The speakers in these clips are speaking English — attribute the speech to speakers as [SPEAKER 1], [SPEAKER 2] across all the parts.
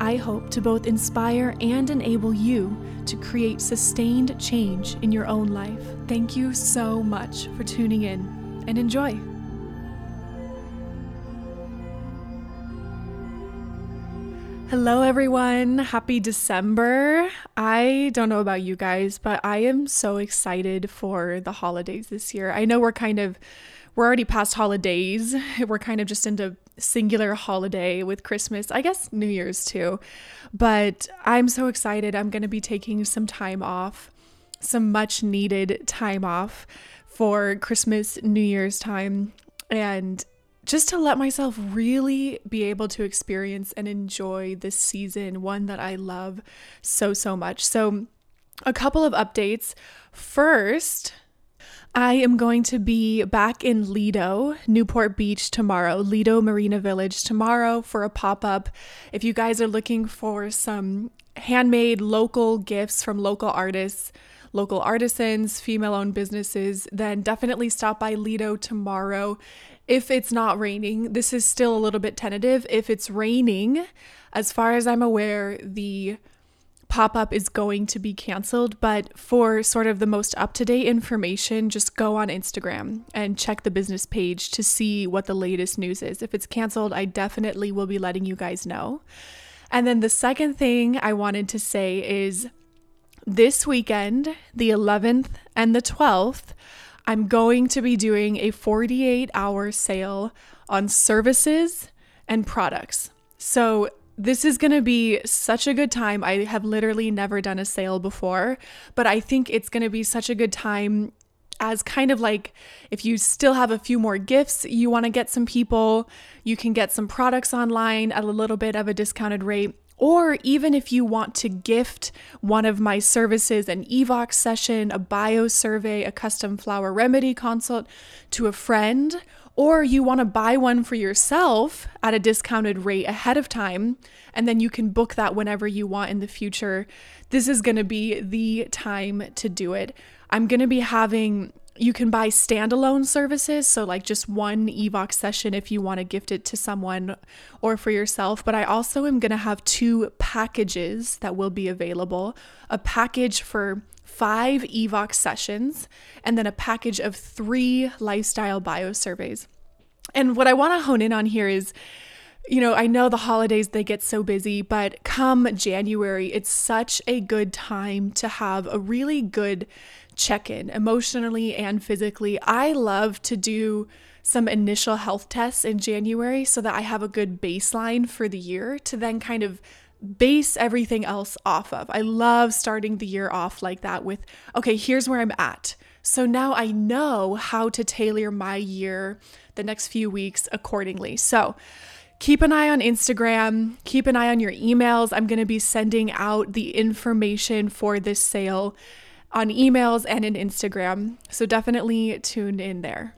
[SPEAKER 1] I hope to both inspire and enable you to create sustained change in your own life. Thank you so much for tuning in and enjoy. Hello, everyone. Happy December. I don't know about you guys, but I am so excited for the holidays this year. I know we're kind of we're already past holidays. We're kind of just into singular holiday with Christmas, I guess New Year's too. But I'm so excited. I'm going to be taking some time off, some much needed time off for Christmas, New Year's time, and just to let myself really be able to experience and enjoy this season, one that I love so, so much. So, a couple of updates. First, I am going to be back in Lido, Newport Beach tomorrow, Lido Marina Village tomorrow for a pop up. If you guys are looking for some handmade local gifts from local artists, local artisans, female owned businesses, then definitely stop by Lido tomorrow. If it's not raining, this is still a little bit tentative. If it's raining, as far as I'm aware, the pop up is going to be canceled, but for sort of the most up to date information, just go on Instagram and check the business page to see what the latest news is. If it's canceled, I definitely will be letting you guys know. And then the second thing I wanted to say is this weekend, the 11th and the 12th, I'm going to be doing a 48 hour sale on services and products. So this is going to be such a good time. I have literally never done a sale before, but I think it's going to be such a good time as kind of like if you still have a few more gifts you want to get some people, you can get some products online at a little bit of a discounted rate. Or even if you want to gift one of my services, an Evox session, a bio survey, a custom flower remedy consult to a friend, or you want to buy one for yourself at a discounted rate ahead of time, and then you can book that whenever you want in the future. This is going to be the time to do it. I'm going to be having you can buy standalone services, so like just one Evox session if you want to gift it to someone or for yourself. But I also am going to have two packages that will be available a package for five Evox sessions, and then a package of three lifestyle bio surveys. And what I want to hone in on here is you know, I know the holidays they get so busy, but come January, it's such a good time to have a really good check in emotionally and physically. I love to do some initial health tests in January so that I have a good baseline for the year to then kind of base everything else off of. I love starting the year off like that with, okay, here's where I'm at. So now I know how to tailor my year the next few weeks accordingly. So keep an eye on Instagram, keep an eye on your emails. I'm going to be sending out the information for this sale on emails and in Instagram. So definitely tune in there.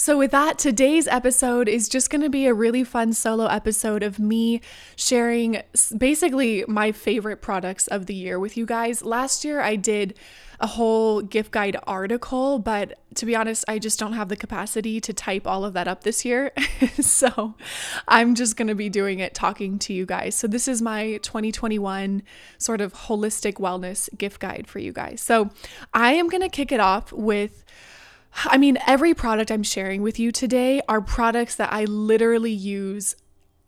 [SPEAKER 1] So, with that, today's episode is just going to be a really fun solo episode of me sharing basically my favorite products of the year with you guys. Last year, I did a whole gift guide article, but to be honest, I just don't have the capacity to type all of that up this year. so I'm just going to be doing it talking to you guys. So this is my 2021 sort of holistic wellness gift guide for you guys. So I am going to kick it off with I mean, every product I'm sharing with you today are products that I literally use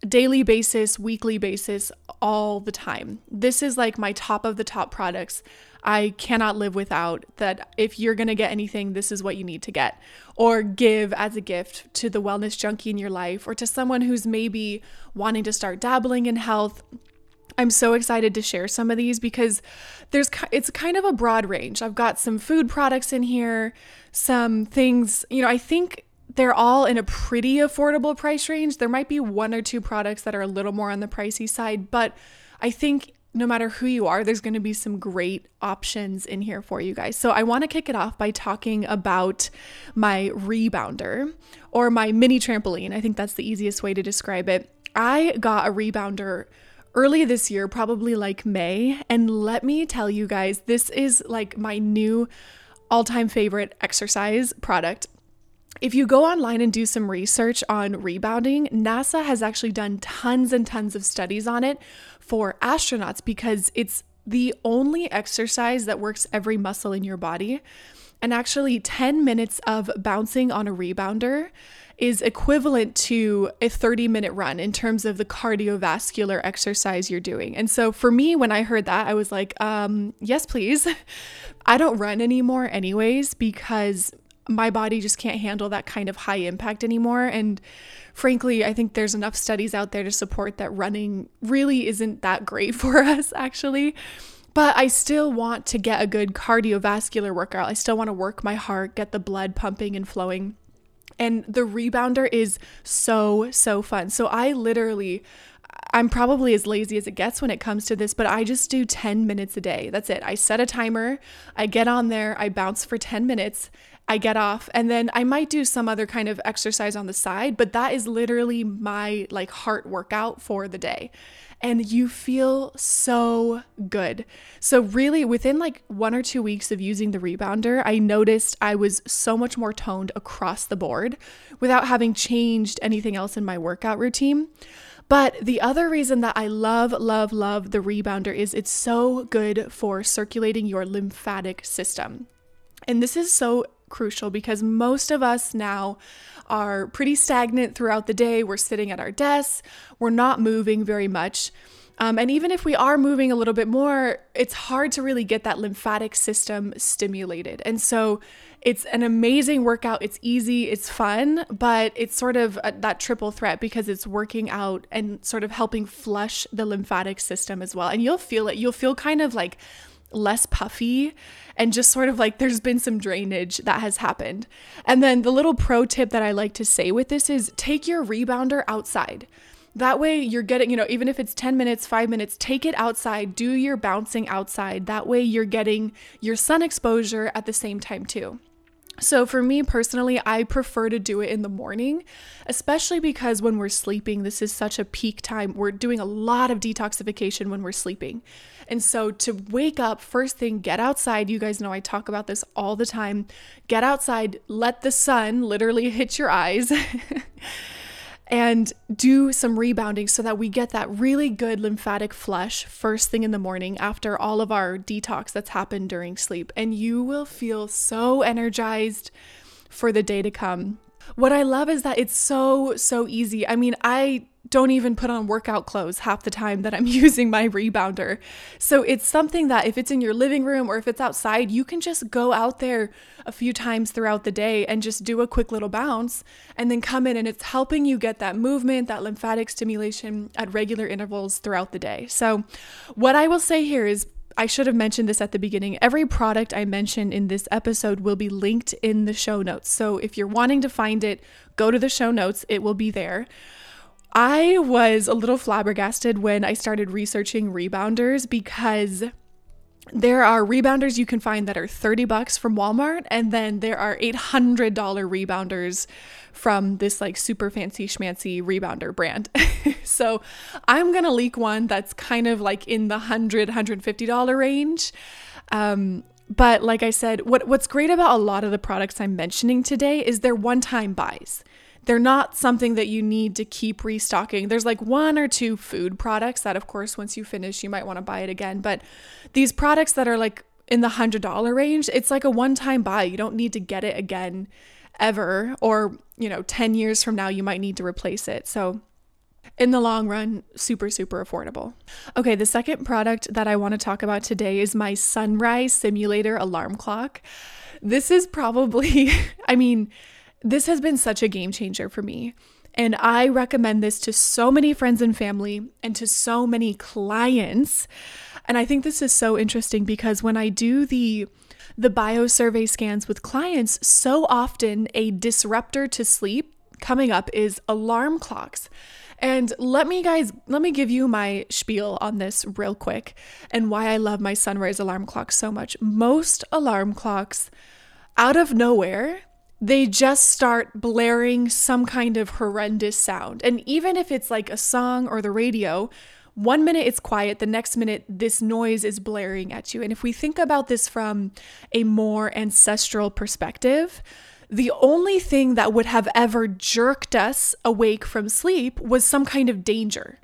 [SPEAKER 1] daily basis, weekly basis, all the time. This is like my top of the top products. I cannot live without that. If you're to get anything, this is what you need to get or give as a gift to the wellness junkie in your life or to someone who's maybe wanting to start dabbling in health I'm so excited to share some of these because there's it's kind of a broad range. I've got some food products in here, some things, you know, I think they're all in a pretty affordable price range. There might be one or two products that are a little more on the pricey side, but I think no matter who you are, there's going to be some great options in here for you guys. So, I want to kick it off by talking about my rebounder or my mini trampoline. I think that's the easiest way to describe it. I got a rebounder early this year, probably like May. And let me tell you guys, this is like my new all time favorite exercise product. If you go online and do some research on rebounding, NASA has actually done tons and tons of studies on it for astronauts because it's the only exercise that works every muscle in your body. And actually, 10 minutes of bouncing on a rebounder is equivalent to a 30 minute run in terms of the cardiovascular exercise you're doing. And so for me, when I heard that, I was like, um, yes, please. I don't run anymore, anyways, because my body just can't handle that kind of high impact anymore. And frankly, I think there's enough studies out there to support that running really isn't that great for us, actually. But I still want to get a good cardiovascular workout. I still want to work my heart, get the blood pumping and flowing. And the rebounder is so, so fun. So I literally, I'm probably as lazy as it gets when it comes to this, but I just do 10 minutes a day. That's it. I set a timer, I get on there, I bounce for 10 minutes, I get off and then I might do some other kind of exercise on the side, but that is literally my like heart workout for the day. And you feel so good. So, really, within like one or two weeks of using the rebounder, I noticed I was so much more toned across the board without having changed anything else in my workout routine. But the other reason that I love, love, love the rebounder is it's so good for circulating your lymphatic system. And this is so crucial because most of us now are pretty stagnant throughout the day. We're sitting at our desks, we're not moving very much. Um, and even if we are moving a little bit more, it's hard to really get that lymphatic system stimulated. And so it's an amazing workout. It's easy, it's fun, but it's sort of a, that triple threat because it's working out and sort of helping flush the lymphatic system as well. And you'll feel it. You'll feel kind of like less puffy and just sort of like there's been some drainage that has happened. And then the little pro tip that I like to say with this is take your rebounder outside. That way you're getting, you know, even if it's 10 minutes, 5 minutes, take it outside, do your bouncing outside. That way you're getting your sun exposure at the same time too. So, for me personally, I prefer to do it in the morning, especially because when we're sleeping, this is such a peak time. We're doing a lot of detoxification when we're sleeping. And so, to wake up first thing, get outside. You guys know I talk about this all the time. Get outside, let the sun literally hit your eyes. and do some rebounding so that we get that really good lymphatic flush first thing in the morning after all of our detox that's happened during sleep. And you will feel so energized for the day to come. What I love is that it's so, so easy. I mean, I don't even put on workout clothes half the time that I'm using my rebounder. So it's something that if it's in your living room or if it's outside, you can just go out there a few times throughout the day and just do a quick little bounce and then come in and it's helping you get that movement, that lymphatic stimulation at regular intervals throughout the day. So what I will say here is I should have mentioned this at the beginning. Every product I mention in this episode will be linked in the show notes. So if you're wanting to find it, go to the show notes, it will be there. I was a little flabbergasted when I started researching rebounders because there are rebounders you can find that are 30 bucks from Walmart and then there are $800 rebounders from this like super fancy schmancy rebounder brand. so, I'm going to leak one that's kind of like in the 100 $150 range. Um, but like I said, what what's great about a lot of the products I'm mentioning today is they're one-time buys. They're not something that you need to keep restocking. There's like one or two food products that, of course, once you finish, you might want to buy it again. But these products that are like in the $100 range, it's like a one time buy. You don't need to get it again ever. Or, you know, 10 years from now, you might need to replace it. So, in the long run, super, super affordable. Okay, the second product that I want to talk about today is my Sunrise Simulator alarm clock. This is probably, I mean, this has been such a game changer for me. And I recommend this to so many friends and family and to so many clients. And I think this is so interesting because when I do the the bio survey scans with clients, so often a disruptor to sleep coming up is alarm clocks. And let me guys, let me give you my spiel on this real quick and why I love my sunrise alarm clock so much. Most alarm clocks out of nowhere, they just start blaring some kind of horrendous sound. And even if it's like a song or the radio, one minute it's quiet, the next minute this noise is blaring at you. And if we think about this from a more ancestral perspective, the only thing that would have ever jerked us awake from sleep was some kind of danger.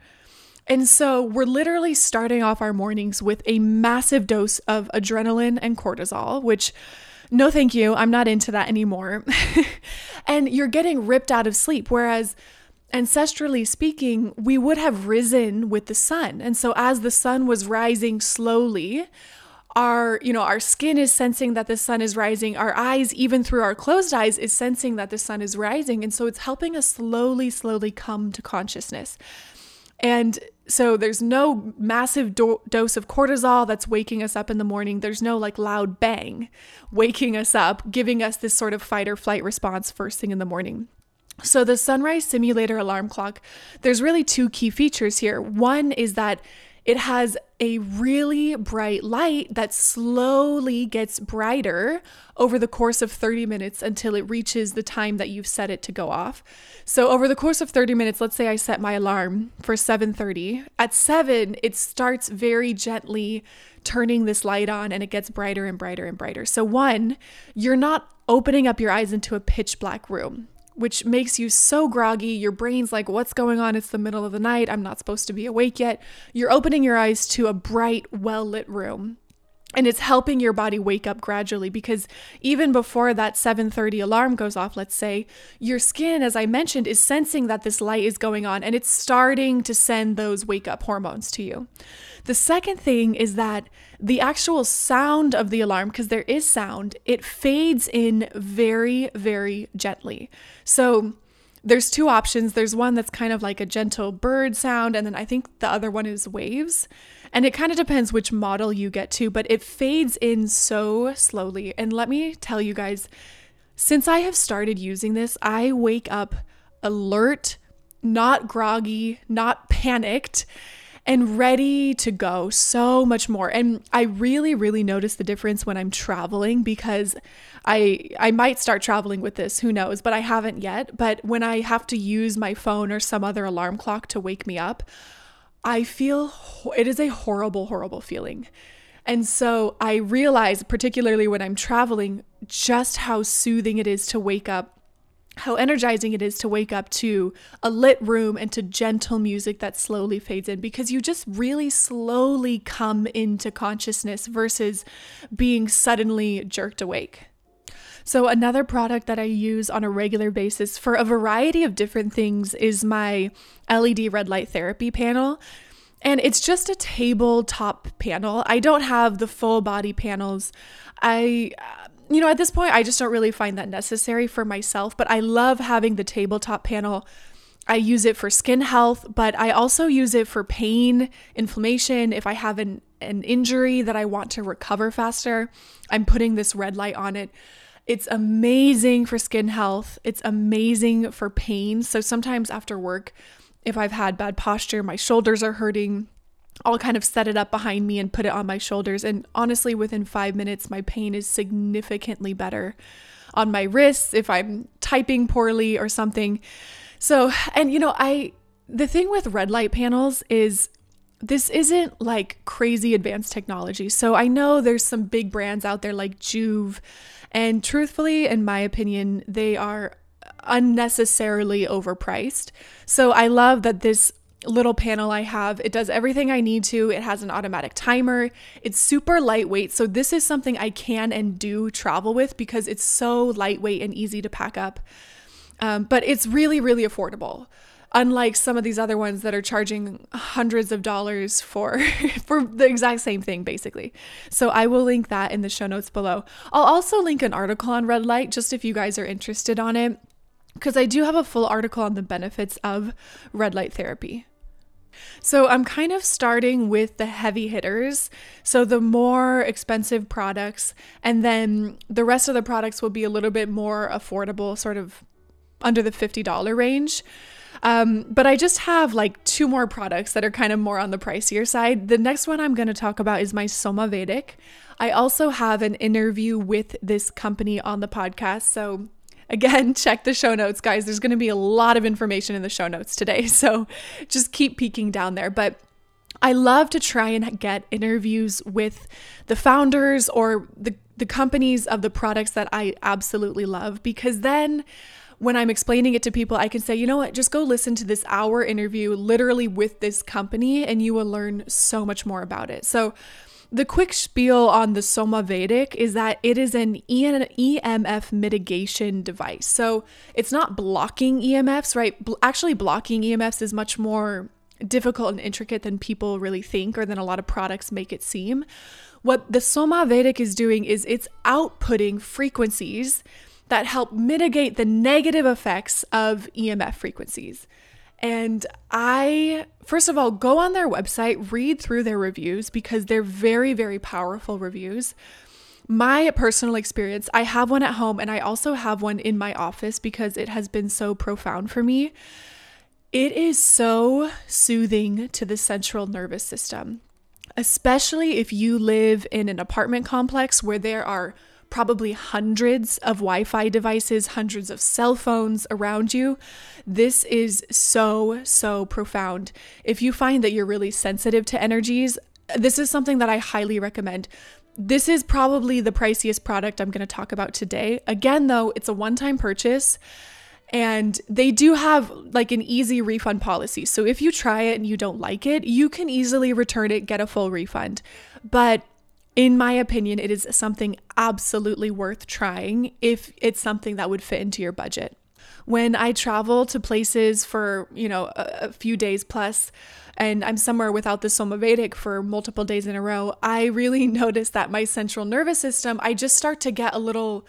[SPEAKER 1] And so we're literally starting off our mornings with a massive dose of adrenaline and cortisol, which no, thank you, I'm not into that anymore. and you're getting ripped out of sleep. Whereas ancestrally speaking, we would have risen with the sun. And so as the sun was rising slowly, our you know our skin is sensing that the sun is rising our eyes even through our closed eyes is sensing that the sun is rising and so it's helping us slowly slowly come to consciousness and so there's no massive do- dose of cortisol that's waking us up in the morning there's no like loud bang waking us up giving us this sort of fight or flight response first thing in the morning so, the sunrise simulator alarm clock, there's really two key features here. One is that it has a really bright light that slowly gets brighter over the course of 30 minutes until it reaches the time that you've set it to go off. So over the course of 30 minutes, let's say I set my alarm for 7:30. At 7, it starts very gently turning this light on and it gets brighter and brighter and brighter. So one, you're not opening up your eyes into a pitch black room which makes you so groggy. Your brain's like, what's going on? It's the middle of the night. I'm not supposed to be awake yet. You're opening your eyes to a bright, well lit room and it's helping your body wake up gradually because even before that 7:30 alarm goes off let's say your skin as i mentioned is sensing that this light is going on and it's starting to send those wake up hormones to you. The second thing is that the actual sound of the alarm because there is sound it fades in very very gently. So there's two options. There's one that's kind of like a gentle bird sound, and then I think the other one is waves. And it kind of depends which model you get to, but it fades in so slowly. And let me tell you guys, since I have started using this, I wake up alert, not groggy, not panicked and ready to go so much more. And I really really notice the difference when I'm traveling because I I might start traveling with this, who knows, but I haven't yet. But when I have to use my phone or some other alarm clock to wake me up, I feel it is a horrible horrible feeling. And so I realize particularly when I'm traveling just how soothing it is to wake up how energizing it is to wake up to a lit room and to gentle music that slowly fades in because you just really slowly come into consciousness versus being suddenly jerked awake. So, another product that I use on a regular basis for a variety of different things is my LED red light therapy panel. And it's just a tabletop panel. I don't have the full body panels. I you know, at this point, I just don't really find that necessary for myself, but I love having the tabletop panel. I use it for skin health, but I also use it for pain, inflammation. If I have an, an injury that I want to recover faster, I'm putting this red light on it. It's amazing for skin health, it's amazing for pain. So sometimes after work, if I've had bad posture, my shoulders are hurting, I'll kind of set it up behind me and put it on my shoulders. And honestly, within five minutes, my pain is significantly better on my wrists if I'm typing poorly or something. So, and you know, I, the thing with red light panels is this isn't like crazy advanced technology. So I know there's some big brands out there like Joovv, and truthfully, in my opinion, they are unnecessarily overpriced. So I love that this little panel I have. It does everything I need to. It has an automatic timer. It's super lightweight. So, this is something I can and do travel with because it's so lightweight and easy to pack up. Um, but it's really, really affordable. Unlike some of these other ones that are charging hundreds of dollars for for the exact same thing, basically. So I will link that in the show notes below. I'll also link an article on red light, just if you guys are interested on it because I do have a full article on the benefits of red light therapy. So I'm kind of starting with the heavy hitters. So the more expensive products, and then the rest of the products will be a little bit more affordable, sort of under the $50 range. Um, but I just have like two more products that are kind of more on the pricier side. The next one I'm going to talk about is my Somavedic. I also have an interview with this company on the podcast. So again, check the show notes, guys. There's going to be a lot of information in the show notes today. So just keep peeking down there. But I love to try and get interviews with the founders or the, the companies of the products that I absolutely love because then when I'm explaining it to people, I can say, you know what, just go listen to this hour interview literally with this company and you will learn so much more about it. So, the quick spiel on the Somavedic is that it is an EMF mitigation device. So it's not blocking EMFs, right? Actually, blocking EMFs is much more difficult and intricate than people really think or than a lot of products make it seem. What the Somavedic is doing is it's outputting frequencies that help mitigate the negative effects of EMF frequencies. And I, first of all, go on their website, read through their reviews because they're very, very powerful reviews. My personal experience, I have one at home and I also have one in my office because it has been so profound for me. It is so soothing to the central nervous system, especially if you live in an apartment complex where there are probably hundreds of Wi Fi devices, hundreds of cell phones around you. This is so, so profound. If you find that you're really sensitive to energies, this is something that I highly recommend. This is probably the priciest product I'm going to talk about today. Again, though, it's a one time purchase and they do have like an easy refund policy. So if you try it and you don't like it, you can easily return it, get a full refund. But in my opinion, it is something absolutely worth trying if it's something that would fit into your budget. When I travel to places for, you know, a, a few days plus, and I'm somewhere without the Somavedic for multiple days in a row, I really notice that my central nervous system, I just start to get a little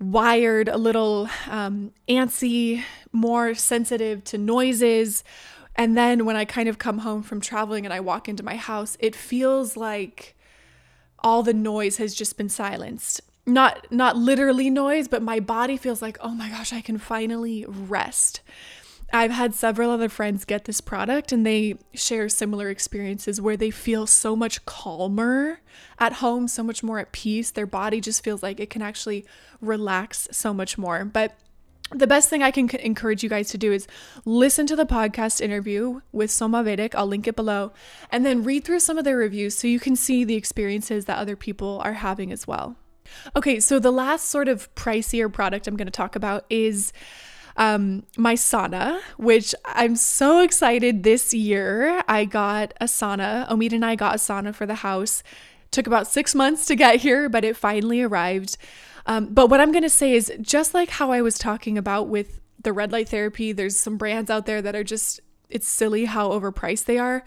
[SPEAKER 1] wired, a little um, antsy, more sensitive to noises. And then when I kind of come home from traveling and I walk into my house, it feels like all the noise has just been silenced. Not not literally noise, but my body feels like, "Oh my gosh, I can finally rest." I've had several other friends get this product and they share similar experiences where they feel so much calmer at home, so much more at peace. Their body just feels like it can actually relax so much more. But the best thing I can encourage you guys to do is listen to the podcast interview with Somavedic. I'll link it below. And then read through some of their reviews so you can see the experiences that other people are having as well. Okay, so the last sort of pricier product I'm going to talk about is um, my sauna, which I'm so excited this year. I got a sauna. Omid and I got a sauna for the house. Took about six months to get here, but it finally arrived. Um, but what I'm going to say is just like how I was talking about with the red light therapy, there's some brands out there that are just, it's silly how overpriced they are.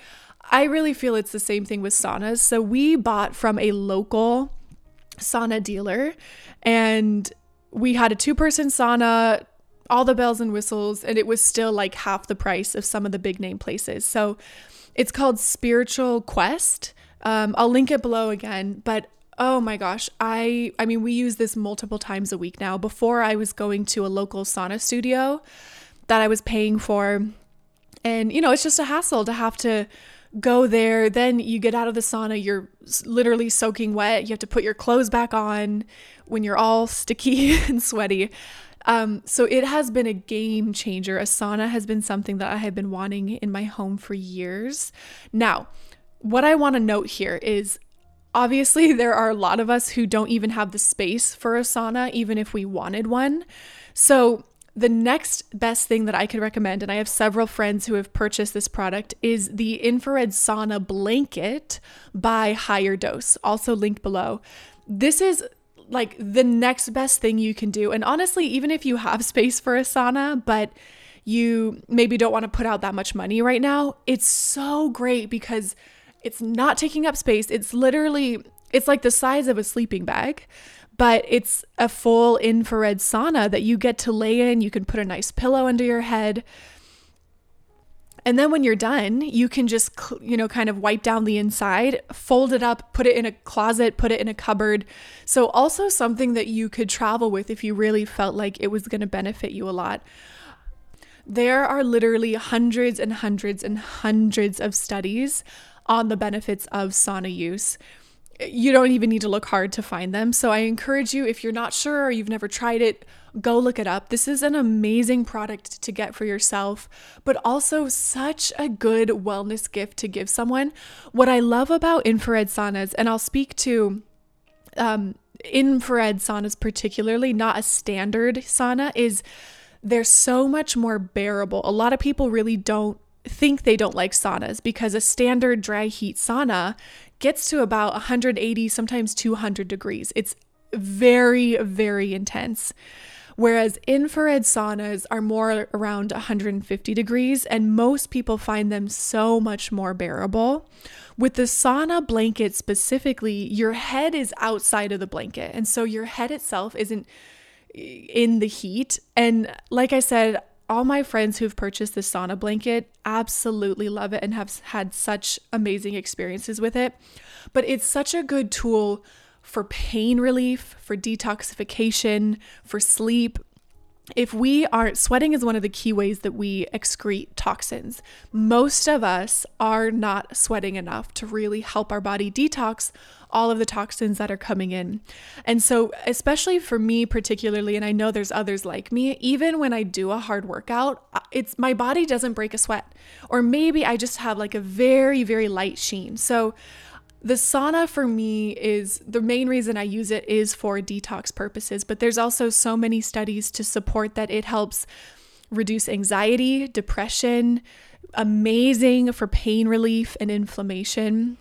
[SPEAKER 1] I really feel it's the same thing with saunas. So we bought from a local sauna dealer and we had a two person sauna, all the bells and whistles, and it was still like half the price of some of the big name places. So it's called Spiritual Quest. Um, I'll link it below again, but Oh my gosh. I I mean we use this multiple times a week now. Before I was going to a local sauna studio that I was paying for. And you know, it's just a hassle to have to go there. Then you get out of the sauna, you're literally soaking wet. You have to put your clothes back on when you're all sticky and sweaty. Um, so it has been a game changer. A sauna has been something that I have been wanting in my home for years. Now, what I want to note here is Obviously, there are a lot of us who don't even have the space for a sauna, even if we wanted one. So, the next best thing that I could recommend, and I have several friends who have purchased this product, is the infrared sauna blanket by Higher Dose, also linked below. This is like the next best thing you can do. And honestly, even if you have space for a sauna, but you maybe don't want to put out that much money right now, it's so great because it's not taking up space. It's literally, it's like the size of a sleeping bag, but it's a full infrared sauna that you get to lay in. You can put a nice pillow under your head. And then when you're done, you can just, you know, kind of wipe down the inside, fold it up, put it in a closet, put it in a cupboard. So, also something that you could travel with if you really felt like it was going to benefit you a lot. There are literally hundreds and hundreds and hundreds of studies on the benefits of sauna use you don't even need to look hard to find them. So I encourage you, if you're not sure or you've never tried it, go look it up. This is an amazing product to get for yourself, but also such a good wellness gift to give someone. What I love about infrared saunas, and I'll speak to um, infrared saunas particularly, not a standard sauna, is they're so much more bearable. A lot of people really don't think they don't like saunas because a standard dry heat sauna gets to about 180, sometimes 200 degrees. It's very, very intense. Whereas infrared saunas are more around 150 degrees, and most people find them so much more bearable. With the sauna blanket specifically, your head is outside of the blanket, and so your head itself isn't eh, in the heat. And like I said, all my friends who've purchased the sauna blanket absolutely love it and have had such amazing experiences with it. But it's such a good tool for pain relief, for detoxification, for sleep, if we aren't sweating is one of the key ways that we excrete toxins. Most of us are not sweating enough to really help our body detox all of the toxins that are coming in. And so, especially for me particularly and I know there's others like me, even when I do a hard workout, uh, it's my body doesn't break a sweat or maybe I just have like a very very light sheen. So, the sauna for me is the main reason I use it is for detox purposes, but there's also so many studies to support that it helps reduce anxiety, depression, amazing for pain relief and inflammation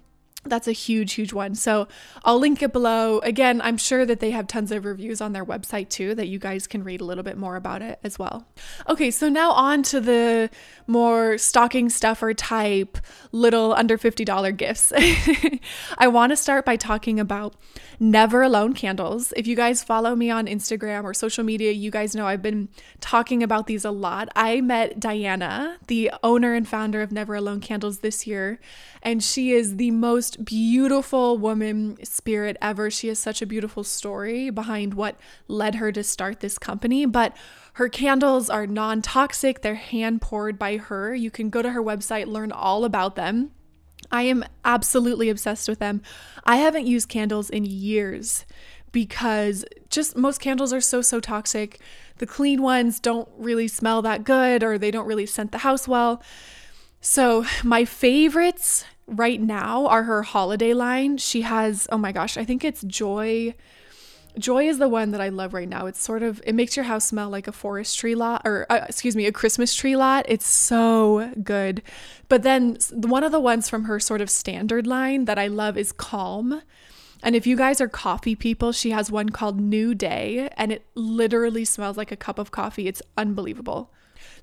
[SPEAKER 1] that's a huge, huge one. So I'll link it below. Again, I'm sure that they have tons of reviews on their website too that you guys can read a little bit more about it as well. Okay, so now on to the more stocking stuffer type little under $50 gifts. I want to start by talking about Never Alone candles. If you guys follow me on Instagram or social media, you guys know I've been talking about these a lot. I met Diana, the owner and founder of Never Alone Candles, this year, and she is the most beautiful woman spirit ever. She has such a beautiful story behind what led her to start this company, but her candles are non toxic, they're hand poured by her. You can go to her website, learn all about them. I am absolutely obsessed with them. I haven't used candles in years because just most candles are so, so toxic. The clean ones don't really smell that good or they don't really scent the house well. So, my favorites right now are her holiday line. She has, oh my gosh, I think it's Joy. Joy is the one that I love right now. It's sort of, it makes your house smell like a forest tree lot, or uh, excuse me, a Christmas tree lot. It's so good. But then one of the ones from her sort of standard line that I love is Calm. And if you guys are coffee people, she has one called New Day, and it literally smells like a cup of coffee. It's unbelievable.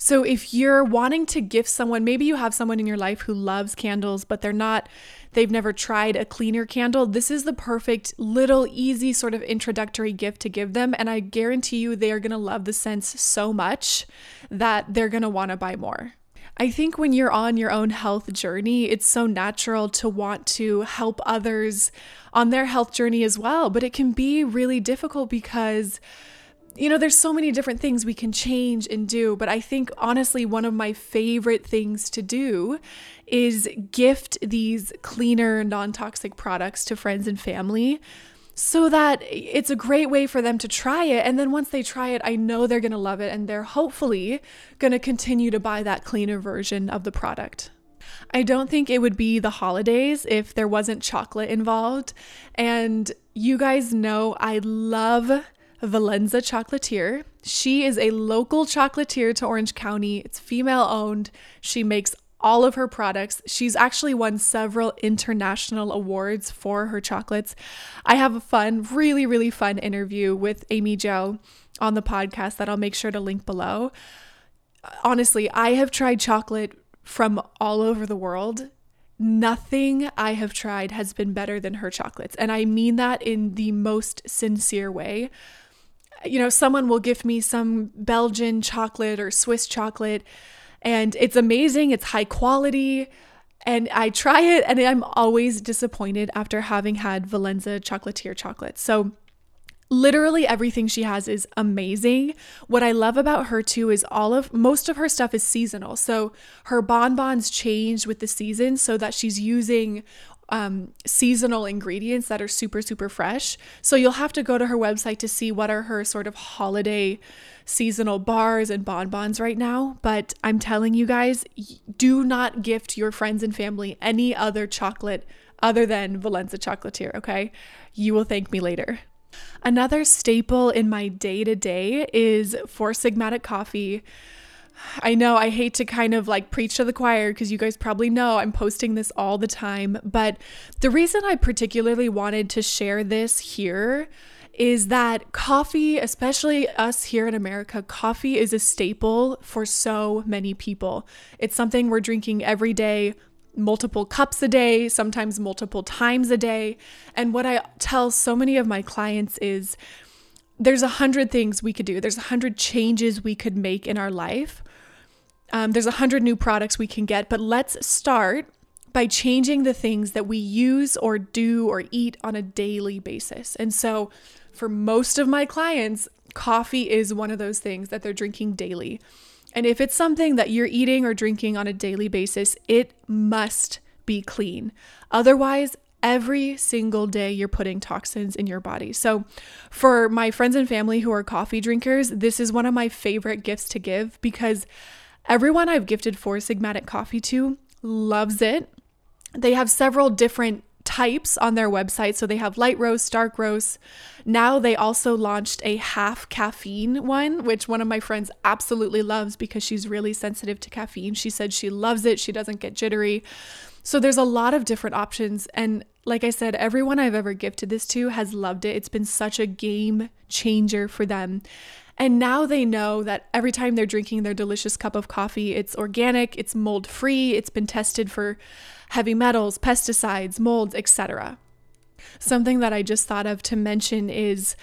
[SPEAKER 1] So if you're wanting to gift someone, maybe you have someone in your life who loves candles, but they're not, they've never tried a cleaner candle, this is the perfect little easy sort of introductory gift to give them. And I guarantee you they are going to love the scents so much that they're going to want to buy more. I think when you're on your own health journey, it's so natural to want to help others on their health journey as well. But it can be really difficult because you know, there's so many different things we can change and do, but I think honestly, one of my favorite things to do is gift these cleaner, non toxic products to friends and family so that it's a great way for them to try it. And then once they try it, I know they're going to love it and they're hopefully going to continue to buy that cleaner version of the product. I don't think it would be the holidays if there wasn't chocolate involved. And you guys know I love Valenza Chocolatier. She is a local chocolatier to Orange County. It's female owned. She makes all of her products. She's actually won several international awards for her chocolates. I have a fun, really, really fun interview with Amy Joe on the podcast that I'll make sure to link below. Honestly, I have tried chocolate from all over the world. Nothing I have tried has been better than her chocolates. And I mean that in the most sincere way you know, someone will give me some Belgian chocolate or Swiss chocolate And it's amazing, it's high quality. And I try it and I'm always disappointed after having had Valenza chocolatier chocolate. So literally everything she has is amazing. What I love about her too is all of most of her stuff is seasonal. So her bonbons change with the season so that she's using um, seasonal ingredients that are super, super fresh. So you'll have to go to her website to see what are her sort of holiday seasonal bars and bonbons right now. But I'm telling you guys, do not gift your friends and family any other chocolate other than Valenza Chocolatier, okay? You will thank me later. Another staple in my day to day is Four Sigmatic coffee. I know I hate to kind of like preach to the choir because you guys probably know I'm posting this all the time, but the reason I particularly wanted to share this here is that coffee, especially us here in America, coffee is a staple for so many people. It's something we're drinking every day, multiple cups a day, sometimes multiple times a day. And what I tell so many of my clients is there's a hundred things we could do, there's a hundred changes we could make in our life. Um, there's a hundred new products we can get, but let's start by changing the things that we use or do or eat on a daily basis. And so, for most of my clients, coffee is one of those things that they're drinking daily. And if it's something that you're eating or drinking on a daily basis, it must be clean. Otherwise, every single day you're putting toxins in your body. So, for my friends and family who are coffee drinkers, this is one of my favorite gifts to give because everyone I've gifted Four Sigmatic coffee to loves it. They have several different types on their website. So they have light roast, dark roast. Now they also launched a half caffeine one, which one of my friends absolutely loves because she's really sensitive to caffeine. She said she loves it, she doesn't get jittery. So there's a lot of different options. And like I said, everyone I've ever gifted this to has loved it. It's been such a game changer for them. And now they know that every time they're drinking their delicious cup of coffee, it's organic, it's mold free, it's been tested for heavy metals, pesticides, molds, etc. Something that I just thought of to mention is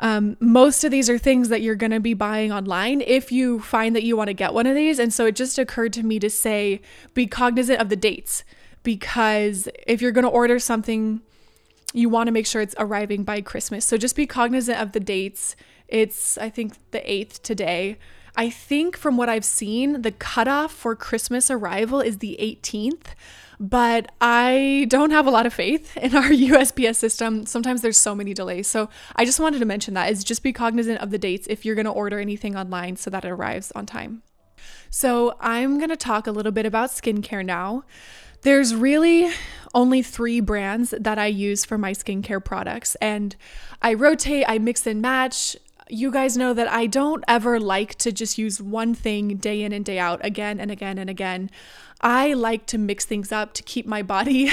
[SPEAKER 1] um, most of these are things that you're going to be buying online if you find that you want to get one of these. And so it just occurred to me to say be cognizant of the dates because if you're going to order something, you want to make sure it's arriving by Christmas. So just be cognizant of the dates. It's, I think, the 8th today. I think from what I've seen, the cutoff for Christmas arrival is the 18th but I don't have a lot of faith in our USPS system. Sometimes there's so many delays. So I just wanted to mention that is just be cognizant of the dates if you're going to order anything online so that it arrives on time. So I'm going to talk a little bit about skincare now. There's really only three brands that I use for my skincare products, and I rotate, I mix and match. You guys know that I don't ever like to just use one thing day in and day out again and again and again. I like to mix things up to keep my body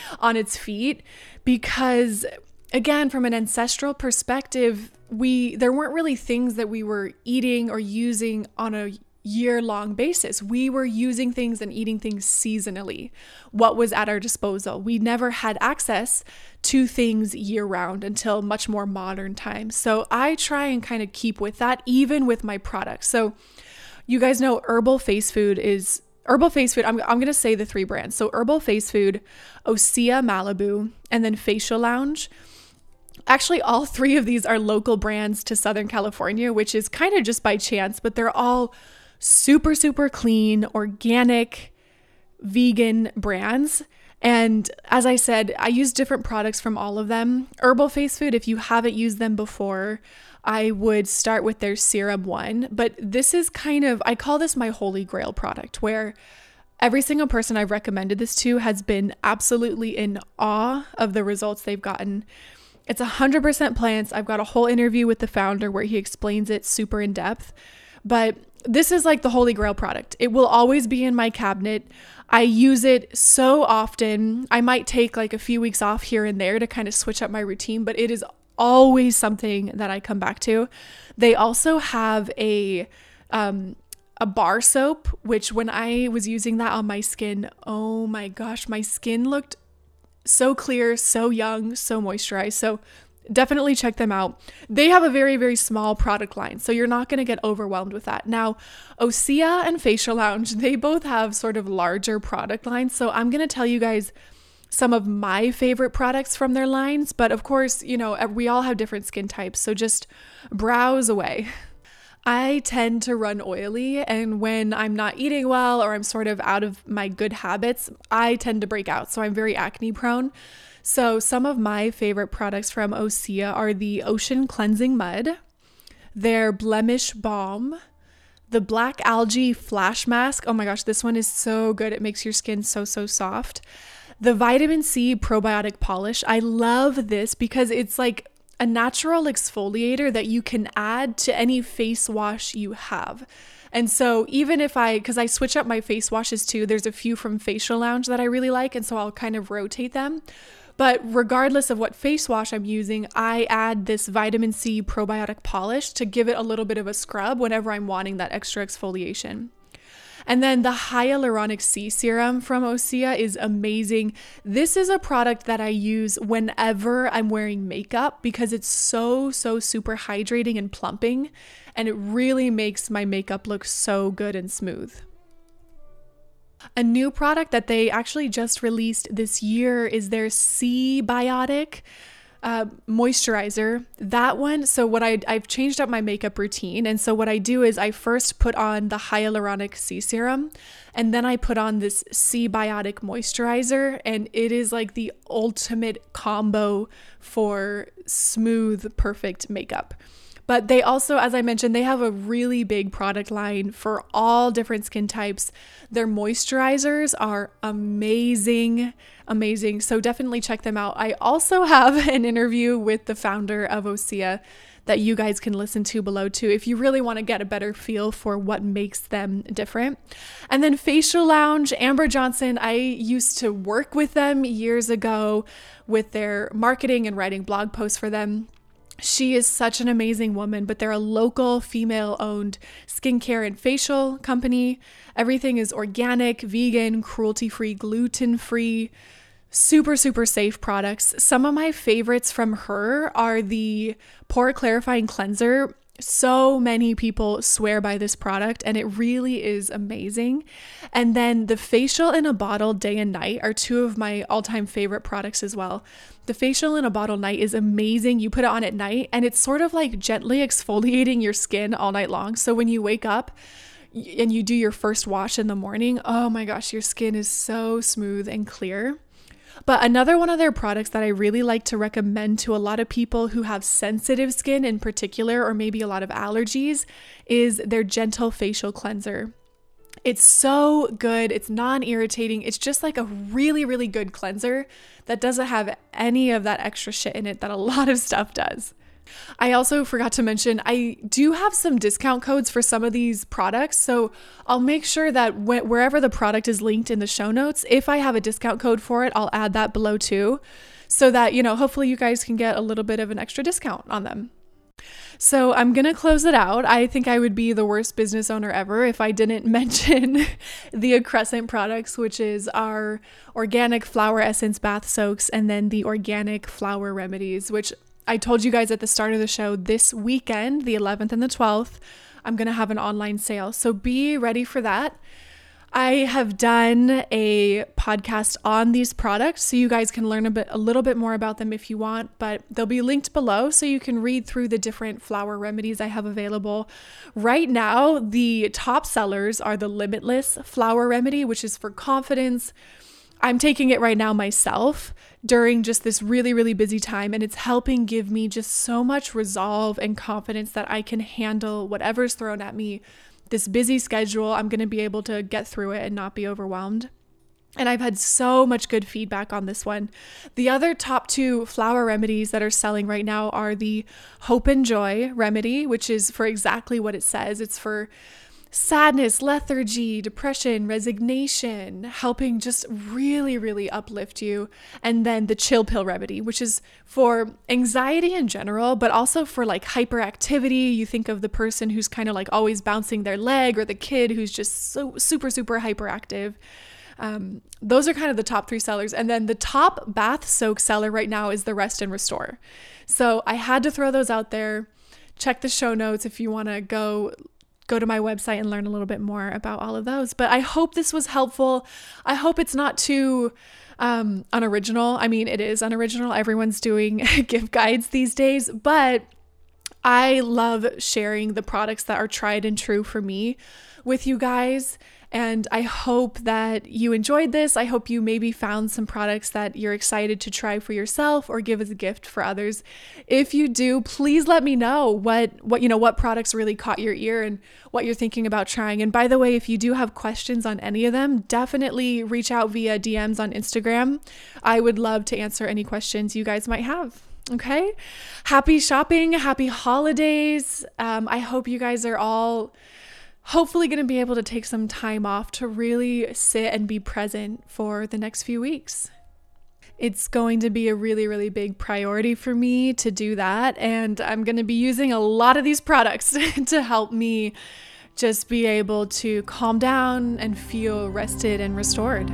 [SPEAKER 1] on its feet because again from an ancestral perspective we there weren't really things that we were eating or using on a year long basis. We were using things and eating things seasonally, what was at our disposal. We never had access to things year round until much more modern times. So I try and kind of keep with that, even with my products. So you guys know herbal face food is Herbal Face Food, I'm, I'm going to say the three brands. So, Herbal Face Food, Osea Malibu, and then Facial Lounge. Actually, all three of these are local brands to Southern California, which is kind of just by chance, but they're all super, super clean, organic, vegan brands. And as I said, I use different products from all of them. Herbal Face Food, if you haven't used them before, I would start with their serum one. But this is kind of, I call this my holy grail product, where every single person I've recommended this to has been absolutely in awe of the results they've gotten. It's 100% plants. I've got a whole interview with the founder where he explains it super in depth. But this is like the holy grail product. It will always be in my cabinet. I use it so often. I might take like a few weeks off here and there to kind of switch up my routine, but it is always something that I come back to. They also have a um, a bar soap, which when I was using that on my skin, oh my gosh, my skin looked so clear, so young, so moisturized. So definitely check them out. They have a very, very small product line, so you're not going to get overwhelmed with that. Now, Osea and Facial Lounge, they both have sort of larger product lines, so I'm going to tell you guys some of my favorite products from their lines, but of course, you know, we all have different skin types, so just browse away. I tend to run oily, and when I'm not eating well or I'm sort of out of my good habits, I tend to break out. So I'm very acne prone. So, some of my favorite products from Osea are the Ocean Cleansing Mud, their Blemish Balm, the Black Algae Flash Mask. Oh my gosh, this one is so good. It makes your skin so, so soft. The Vitamin C Probiotic Polish. I love this because it's like a natural exfoliator that you can add to any face wash you have. And so even if I, because I switch up my face washes too, there's a few from Facial Lounge that I really like. And so I'll kind of rotate them. But regardless of what face wash I'm using, I add this vitamin C probiotic polish to give it a little bit of a scrub whenever I'm wanting that extra exfoliation. And then the hyaluronic Sea serum from Osea is amazing. This is a product that I use whenever I'm wearing makeup because it's so, so super hydrating and plumping. And it really makes my makeup look so good and smooth. A new product that they actually just released this year is their C Biotic uh, moisturizer. That one, so what I, I've changed up my makeup routine. And so what I do is I first put on the hyaluronic Sea serum and then I put on this C Biotic moisturizer. And it is like the ultimate combo for smooth, perfect makeup. But they also, as I mentioned, they have a really big product line for all different skin types. Their moisturizers are amazing, amazing. So definitely check them out. I also have an interview with the founder of Osea that you guys can listen to below too if you really want to get a better feel for what makes them different. And then Facial Lounge, Amber Johnson, I used to work with them years ago with their marketing and writing blog posts for them. She is such an amazing woman, but they're a local female owned skincare and facial company. Everything is organic, vegan, cruelty free, gluten free, super, super safe products. Some of my favorites from her are the Pore Clarifying Cleanser so many people swear by this product and it really is amazing. And then the facial in a bottle day and night are two of my all-time favorite products as well. The facial in a bottle night is amazing. You put it on at night and it's sort of like gently exfoliating your skin all night long. So when you wake up, and you do your first wash in the morning, oh my gosh, your skin is so smooth and clear. But another one of their products that I really like to recommend to a lot of people who have sensitive skin in particular, or maybe a lot of allergies, is their Gentle Facial Cleanser. It's so good. It's non irritating. It's just like a really, really good cleanser that doesn't have any of that extra shit in it that a lot of stuff does. I also forgot to mention I do have some discount codes for some of these products. So I'll make sure that wh- wherever the product is linked in the show notes, if I have a discount code for it, I'll add that below too. So that, you know, hopefully you guys can get a little bit of an extra discount on them. So I'm going to close it out. I think I would be the worst business owner ever if I didn't mention the Accrescent products, which is our organic flower essence bath soaks and then the organic flower remedies, which I told you guys at the start of the show this weekend, the 11th and the 12th, I'm going to have an online sale. So be ready for that. I have done a podcast on these products so you guys can learn a bit a little bit more about them if you want, but they'll be linked below so you can read through the different flower remedies I have available. Right now, the top sellers are the Limitless flower remedy, which is for confidence, I'm taking it right now myself during just this really, really busy time, and it's helping give me just so much resolve and confidence that I can handle whatever's thrown at me. This busy schedule, I'm going to be able to get through it and not be overwhelmed. And I've had so much good feedback on this one. The other top two flower remedies that are selling right now are the Hope and Joy remedy, which is for exactly what it says. It's for sadness, lethargy, depression, resignation, helping just really, really uplift you. And then the chill pill remedy, which is for anxiety in general, but also for like hyperactivity. You think of the person who's kind of like always bouncing their leg or the kid who's just so super, super hyperactive. Um, those are kind of the top three sellers. And then the top bath soak seller right now is the Rest and Restore. So I had to throw those out there. Check the show notes if you want to go go to my website and learn a little bit more about all of those. But I hope this was helpful. I hope it's not too um, unoriginal. I mean, it is unoriginal. Everyone's doing gift guides these days, but I love sharing the products that are tried and true for me with you guys. And I hope that you enjoyed this. I hope you maybe found some products that you're excited to try for yourself or give as a gift for others. If you do, please let me know what what you know what products really caught your ear and what you're thinking about trying. And by the way, if you do have questions on any of them, definitely reach out via DMs on Instagram. I would love to answer any questions you guys might have. Okay. Happy shopping. Happy holidays. Um, I hope you guys are all hopefully going to be able to take some time off to really sit and be present for the next few weeks. It's going to be a really, really big priority for me to do that. And I'm going to be using a lot of these products to help me just be able to calm down and feel rested and restored.